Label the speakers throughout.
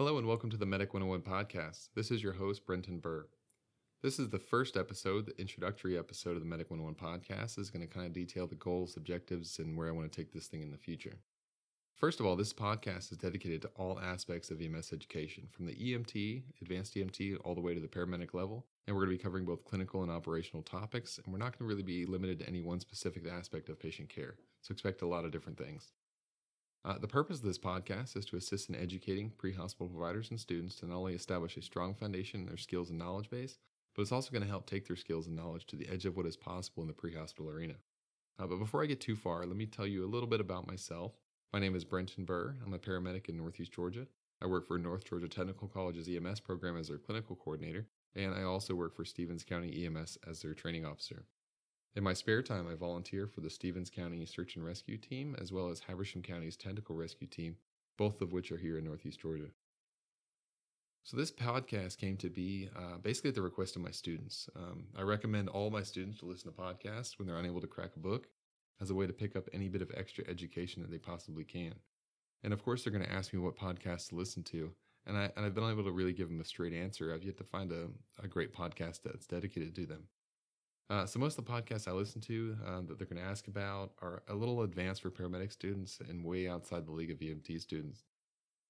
Speaker 1: Hello and welcome to the Medic 101 podcast. This is your host, Brenton Burr. This is the first episode, the introductory episode of the Medic 101 podcast. Is going to kind of detail the goals, objectives, and where I want to take this thing in the future. First of all, this podcast is dedicated to all aspects of EMS education, from the EMT, advanced EMT, all the way to the paramedic level. And we're going to be covering both clinical and operational topics, and we're not going to really be limited to any one specific aspect of patient care. So expect a lot of different things. Uh, the purpose of this podcast is to assist in educating pre hospital providers and students to not only establish a strong foundation in their skills and knowledge base, but it's also going to help take their skills and knowledge to the edge of what is possible in the pre hospital arena. Uh, but before I get too far, let me tell you a little bit about myself. My name is Brenton Burr. I'm a paramedic in Northeast Georgia. I work for North Georgia Technical College's EMS program as their clinical coordinator, and I also work for Stephens County EMS as their training officer. In my spare time, I volunteer for the Stephens County Search and Rescue Team as well as Habersham County's Technical Rescue Team, both of which are here in Northeast Georgia. So, this podcast came to be uh, basically at the request of my students. Um, I recommend all my students to listen to podcasts when they're unable to crack a book as a way to pick up any bit of extra education that they possibly can. And of course, they're going to ask me what podcasts to listen to. And, I, and I've been able to really give them a straight answer. I've yet to find a, a great podcast that's dedicated to them. Uh, so most of the podcasts I listen to uh, that they're going to ask about are a little advanced for paramedic students and way outside the league of EMT students.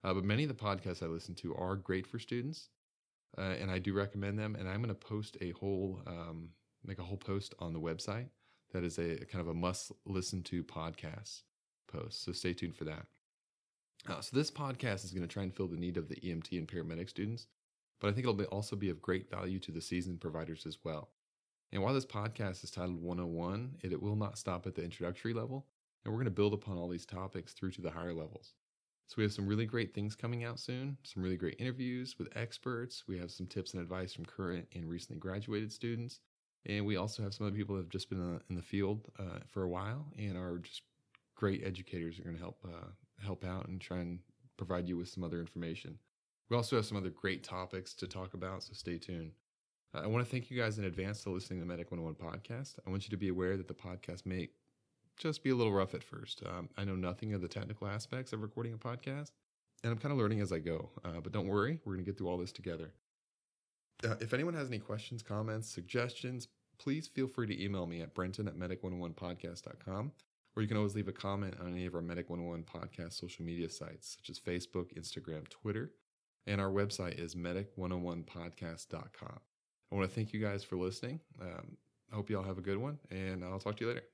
Speaker 1: Uh, but many of the podcasts I listen to are great for students, uh, and I do recommend them. And I'm going to post a whole um, make a whole post on the website that is a kind of a must listen to podcast post. So stay tuned for that. Uh, so this podcast is going to try and fill the need of the EMT and paramedic students, but I think it'll be also be of great value to the seasoned providers as well. And while this podcast is titled 101, it, it will not stop at the introductory level, and we're going to build upon all these topics through to the higher levels. So we have some really great things coming out soon, some really great interviews with experts. We have some tips and advice from current and recently graduated students. And we also have some other people that have just been in the field uh, for a while and are just great educators are going to help uh, help out and try and provide you with some other information. We also have some other great topics to talk about, so stay tuned. I want to thank you guys in advance for listening to the Medic 101 podcast. I want you to be aware that the podcast may just be a little rough at first. Um, I know nothing of the technical aspects of recording a podcast, and I'm kind of learning as I go. Uh, but don't worry, we're going to get through all this together. Uh, if anyone has any questions, comments, suggestions, please feel free to email me at brenton at medic101podcast.com, or you can always leave a comment on any of our Medic 101 podcast social media sites, such as Facebook, Instagram, Twitter, and our website is medic101podcast.com. I want to thank you guys for listening. Um, I hope you all have a good one, and I'll talk to you later.